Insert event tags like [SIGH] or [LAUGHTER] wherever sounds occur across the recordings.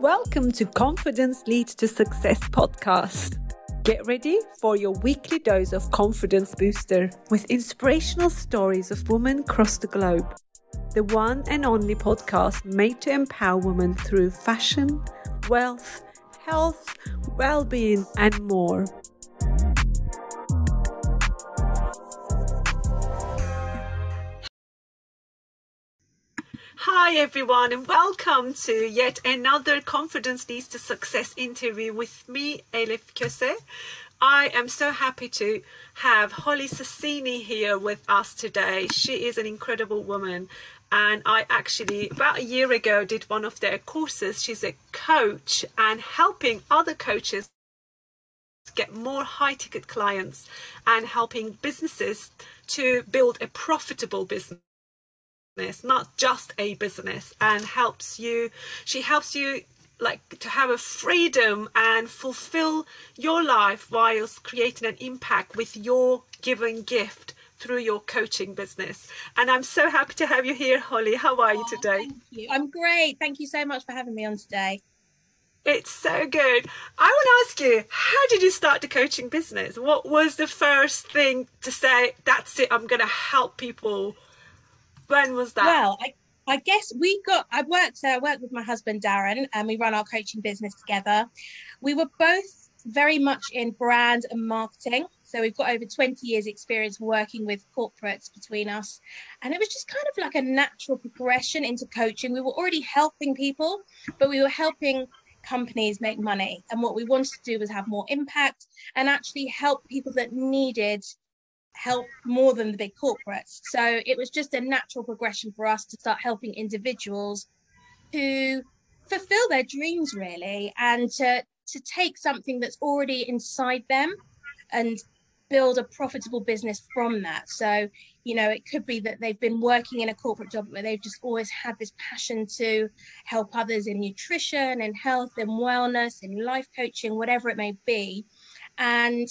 Welcome to Confidence Leads to Success podcast. Get ready for your weekly dose of confidence booster with inspirational stories of women across the globe. The one and only podcast made to empower women through fashion, wealth, health, well being, and more. Hi, everyone, and welcome to yet another Confidence Leads to Success interview with me, Elif Köse. I am so happy to have Hollie Sassienie here with us today. She is an incredible woman, and I actually, about a year ago, did one of their courses. She's a coach and helping other coaches get more high ticket clients and helping businesses to build a profitable business business, not just a business, and helps you. She helps you like to have a freedom and fulfill your life whilst creating an impact with your given gift through your coaching business. And I'm so happy to have you here, Hollie. How are you oh, today? Thank you. I'm great. Thank you so much for having me on today. It's so good. I want to ask you, how did you start the coaching business? What was the first thing to say, that's it, I'm going to help people when was that? Well, I, I guess we got. I worked. Uh, I worked with my husband Darren, and we run our coaching business together. We were both very much in brand and marketing. So we've got over 20 years experience working with corporates between us. And it was just kind of like a natural progression into coaching. We were already helping people, but we were helping companies make money. And what we wanted to do was have more impact and actually help people that needed help more than the big corporates. So it was just a natural progression for us to start helping individuals to fulfill their dreams really and to to take something that's already inside them and build a profitable business from that. So, you know, it could be that they've been working in a corporate job where they've just always had this passion to help others in nutrition and health and wellness and life coaching, whatever it may be. And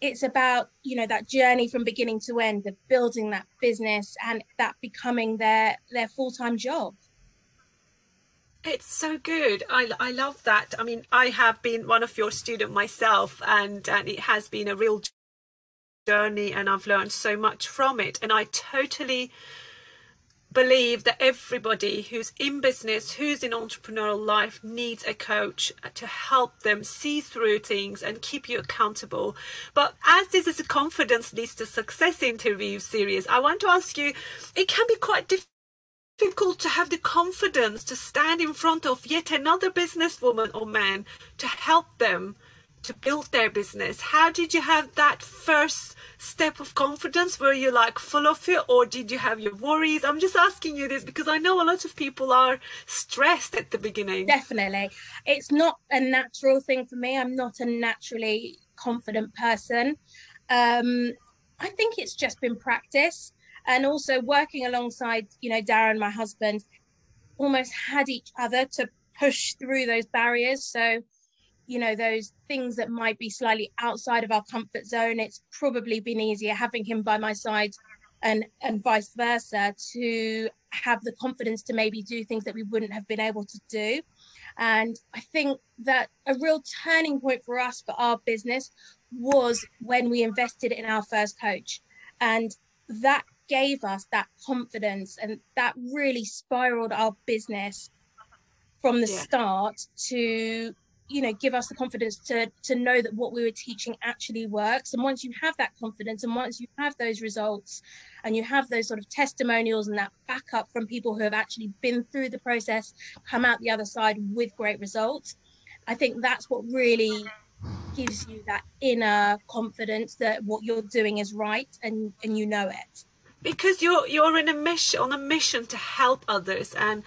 it's about you know that journey from beginning to end of building that business and that becoming their their full-time job. It's so good. I, I love that. I mean i have been one of your student myself and and it has been a real journey and i've learned so much from it. And i totally believe that everybody who's in business, who's in entrepreneurial life, needs a coach to help them see through things and keep you accountable. But as this is a confidence leads to success interview series, I want to ask you it can be quite difficult to have the confidence to stand in front of yet another businesswoman or man to help them to build their business. How did you have that first step of confidence? Were you like full of it or did you have your worries? I'm just asking you this because I know a lot of people are stressed at the beginning. Definitely. It's not a natural thing for me. I'm not a naturally confident person. Um, I think it's just been practice and also working alongside, you know, Darren, my husband, almost had each other to push through those barriers. So you know those things that might be slightly outside of our comfort zone it's probably been easier having him by my side and and vice versa to have the confidence to maybe do things that we wouldn't have been able to do and i think that a real turning point for us for our business was when we invested in our first coach and that gave us that confidence and that really spiraled our business from the yeah. start to you know give us the confidence to to know that what we were teaching actually works. And once you have that confidence and once you have those results and you have those sort of testimonials and that backup from people who have actually been through the process come out the other side with great results i think that's what really gives you that inner confidence that what you're doing is right and and you know it. Because you're you're in a mission on a mission to help others. And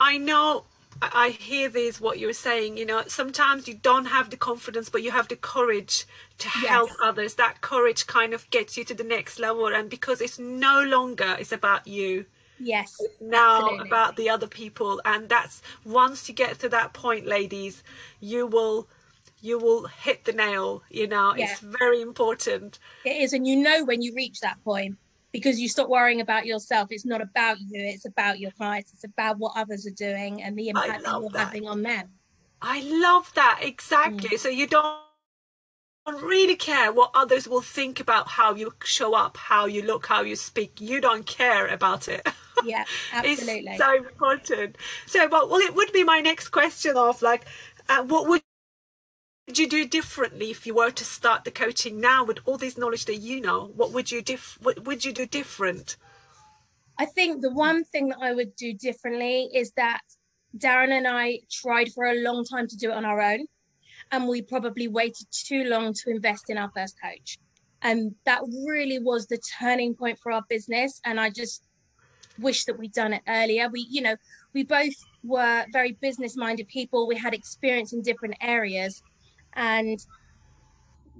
i know I hear this what you're saying. You know, sometimes you don't have the confidence, but you have the courage to yes. help others. That courage kind of gets you to the next level, and because it's no longer it's about you. Yes. It's now absolutely. about the other people, and that's once you get to that point, ladies, you will you will hit the nail. You know, yeah. it's very important. It is, and you know when you reach that point because you stop worrying about yourself. It's not about you, it's about your clients, it's about what others are doing and the impact that you're that. having on them. I love that exactly. Mm. So you don't really care what others will think about how you show up, how you look, how you speak. You don't care about it. Yeah, [LAUGHS] absolutely. it's so important. So, well, well, it would be my next question of like, uh, what would you do differently if you were to start the coaching now with all this knowledge that you know? What would you diff- What would you do different? I think the one thing that I would do differently is that Darren and I tried for a long time to do it on our own and we probably waited too long to invest in our first coach. And that really was the turning point for our business. And I just wish that we'd done it earlier. We, you know, we both were very business minded people. We had experience in different areas. And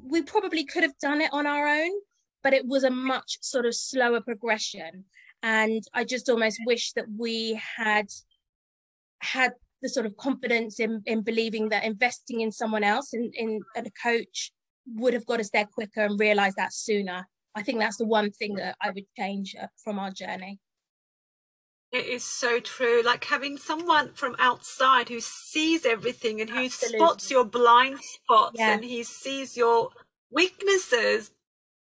we probably could have done it on our own, but it was a much sort of slower progression. And I just almost wish that we had had the sort of confidence in, in believing that investing in someone else in, in a coach would have got us there quicker and realized that sooner. I think that's the one thing that I would change uh, from our journey. It is so true. Like having someone from outside who sees everything and who Absolutely. spots your blind spots yeah. and he sees your weaknesses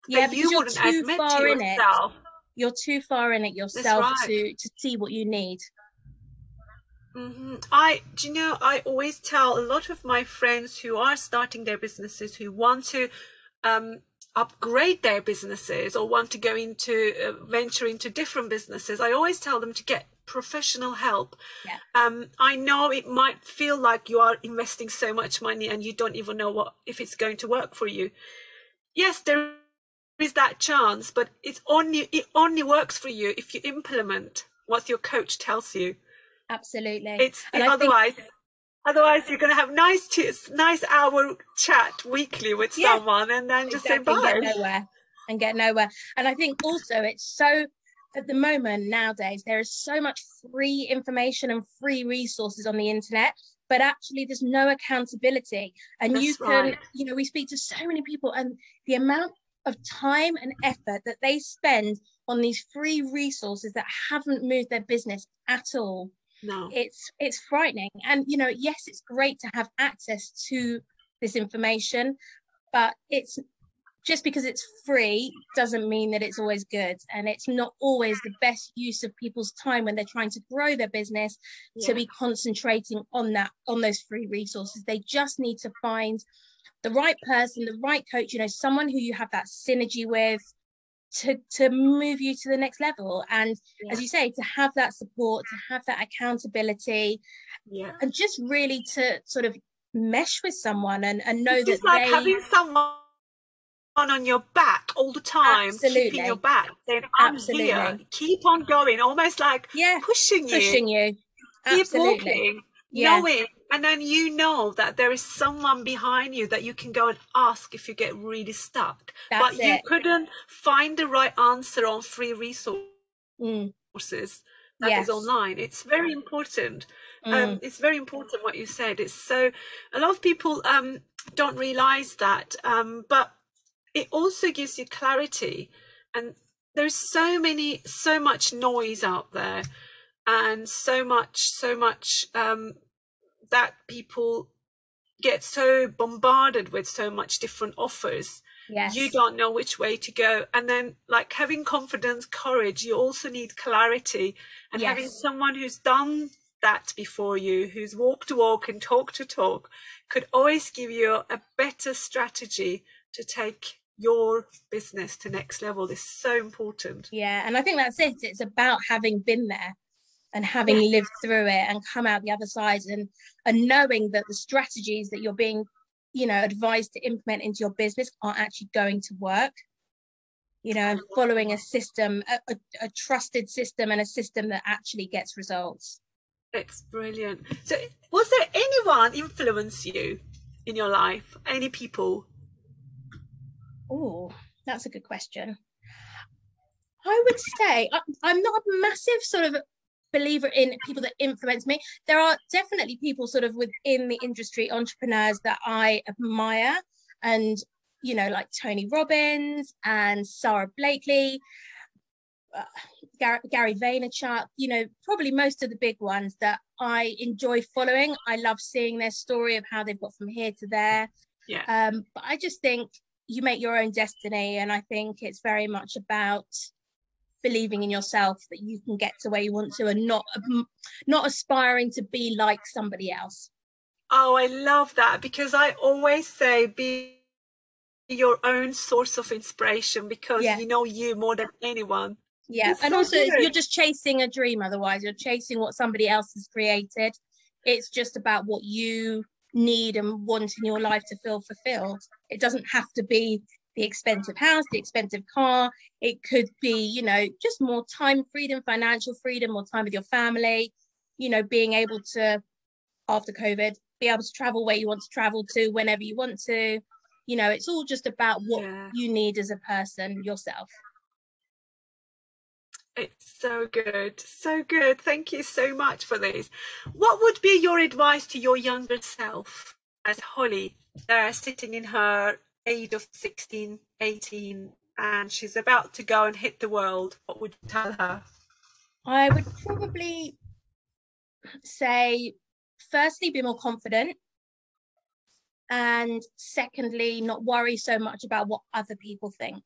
yeah, that you wouldn't admit to yourself. You're too far in it yourself right. to to see what you need. Mm-hmm. I, do you know, I always tell a lot of my friends who are starting their businesses who want to um, upgrade their businesses or want to go into uh, venture into different businesses. I always tell them to get professional help. Yeah. Um, I know it might feel like you are investing so much money and you don't even know what if it's going to work for you. Yes, there is that chance, but it's only it only works for you if you implement what your coach tells you. Absolutely. It's and otherwise. Think... Otherwise, you're going to have nice, t- nice hour chat weekly with yeah, someone, and then just exactly, say bye. And get nowhere, and get nowhere. And I think also it's so at the moment nowadays there is so much free information and free resources on the internet but actually there's no accountability and That's you can right. you know we speak to so many people and the amount of time and effort that they spend on these free resources that haven't moved their business at all no. It's it's frightening. And you know yes it's great to have access to this information but it's just because it's free doesn't mean that it's always good. And it's not always the best use of people's time when they're trying to grow their business yeah. to be concentrating on that on those free resources. They just need to find the right person the right coach you know someone who you have that synergy with to to move you to the next level and yeah. as you say to have that support to have that accountability yeah and just really to sort of mesh with someone and, and know it's that like they... having someone on your back all the time Absolutely. keeping your back saying i'm Absolutely. here keep on going almost like yeah pushing you pushing you Absolutely. keep walking yeah. knowing and then you know that there is someone behind you that you can go and ask if you get really stuck That's but it. you couldn't find the right answer on free resources mm. that yes. is online it's very important um, mm. um, it's very important what you said it's so a lot of people um, don't realize that um, but it also gives you clarity and there's so many so much noise out there and so much so much um, that people get so bombarded with so much different offers yes. you don't know which way to go. And then like having confidence courage you also need clarity. And yes. having someone who's done that before you who's walked to walk and talk to talk could always give you a better strategy to take your business to next level is so important. Yeah and i think that's it. It's about having been there and having yeah. lived through it and come out the other side and and knowing that the strategies that you're being you know advised to implement into your business are actually going to work you know and following a system a, a, a trusted system and a system that actually gets results. It's brilliant. So was there anyone influence you in your life? Any people? Oh that's a good question. I would say I'm not a massive sort of believer in people that influence me. There are definitely people sort of within the industry, entrepreneurs that I admire, and you know, like Tony Robbins and Sara Blakely, uh, Gary, Gary Vaynerchuk. You know, probably most of the big ones that I enjoy following. I love seeing their story of how they've got from here to there. Yeah. Um, but I just think you make your own destiny, and I think it's very much about believing in yourself that you can get to where you want to, and not not aspiring to be like somebody else. Oh, I love that because I always say be your own source of inspiration because yeah. you know you more than anyone. Yeah, it's and so also good. you're just chasing a dream. Otherwise, you're chasing what somebody else has created. It's just about what you need and want in your life to feel fulfilled. It doesn't have to be the expensive house, the expensive car. It could be, you know, just more time freedom, financial freedom, more time with your family, you know, being able to, after COVID, be able to travel where you want to travel to whenever you want to. You know, it's all just about what yeah. you need as a person yourself. It's so good. So good. Thank you so much for this. What would be your advice to your younger self as Hollie, there sitting in her age of 16, 18, and she's about to go and hit the world? What would you tell her? I would probably say, firstly, be more confident. And secondly, not worry so much about what other people think.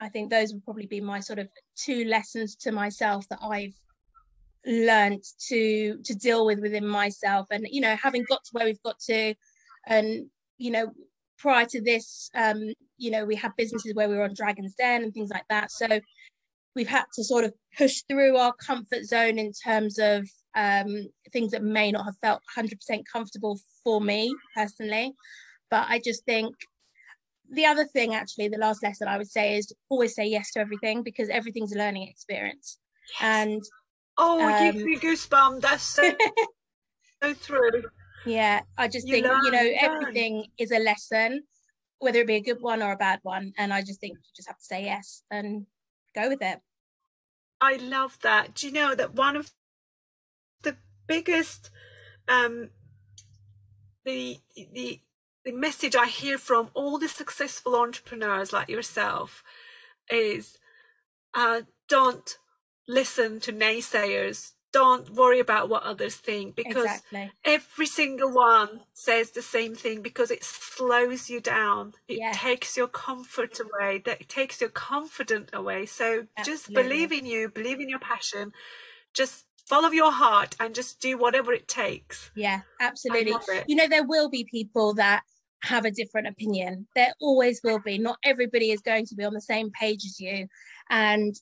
I think those would probably be my sort of two lessons to myself that I've learned to to deal with within myself and you know having got to where we've got to and you know prior to this um you know we had businesses where we were on dragon's den and things like that. So we've had to sort of push through our comfort zone in terms of um things that may not have felt 100% comfortable for me personally. But i just think the other thing actually the last lesson i would say is always say yes to everything because everything's a learning experience. Yes. and oh um, me goosebumps. That's so, [LAUGHS] so true yeah i just you think learn, you know everything is a lesson whether it be a good one or a bad one and i just think you just have to say yes and go with it. I love that. Do you know that one of the biggest um the the the message I hear from all the successful entrepreneurs like yourself is uh, don't listen to naysayers. Don't worry about what others think because exactly. every single one says the same thing because it slows you down. It yeah. takes your comfort away. That takes your confidence away. So Absolutely. just believe in you, believe in your passion. Just follow your heart and just do whatever it takes. Yeah, absolutely. You know, there will be people that have a different opinion. There always will be. Not everybody is going to be on the same page as you. And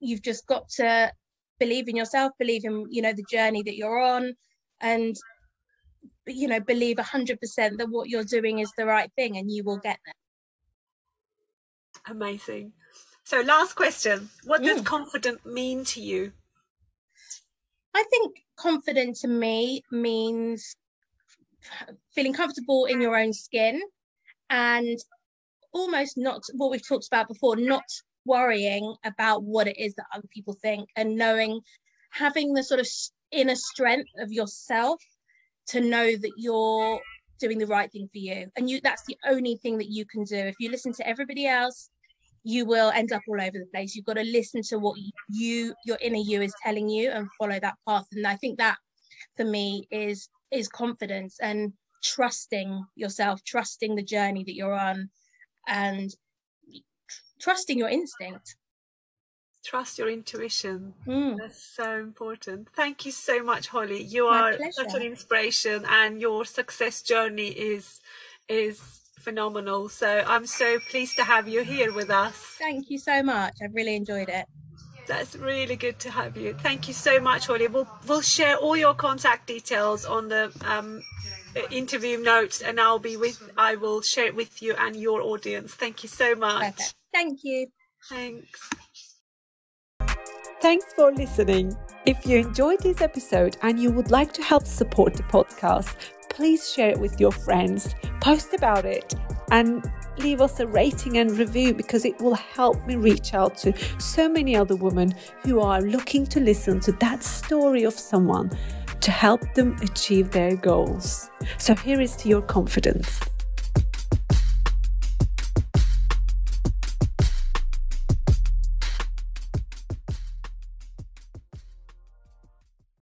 you've just got to believe in yourself, believe in, you know, the journey that you're on and you know, believe 100% that what you're doing is the right thing and you will get there. Amazing. So, last question What does mm. confident mean to you? I think confident to me means feeling comfortable in your own skin and almost not what we've talked about before, not worrying about what it is that other people think and knowing having the sort of inner strength of yourself to know that you're doing the right thing for you. And you that's the only thing that you can do. If you listen to everybody else you will end up all over the place. You've got to listen to what you your inner you is telling you and follow that path. And i think that for me is is confidence and trusting yourself, trusting the journey that you're on, and trusting your instinct. Trust your intuition. Mm. That's so important. Thank you so much, Hollie. You My are pleasure. such an inspiration, and your success journey is is phenomenal. So I'm so pleased to have you here with us. Thank you so much. I've really enjoyed it. That's really good to have you. Thank you so much, Hollie. We'll, we'll share all your contact details on the um, interview notes, and I'll be with. I will share it with you and your audience. Thank you so much. Perfect. Thank you. Thanks. Thanks for listening. If you enjoyed this episode and you would like to help support the podcast, please share it with your friends, post about it, and leave us a rating and review because it will help me reach out to so many other women who are looking to listen to that story of someone to help them achieve their goals. So here is to your confidence.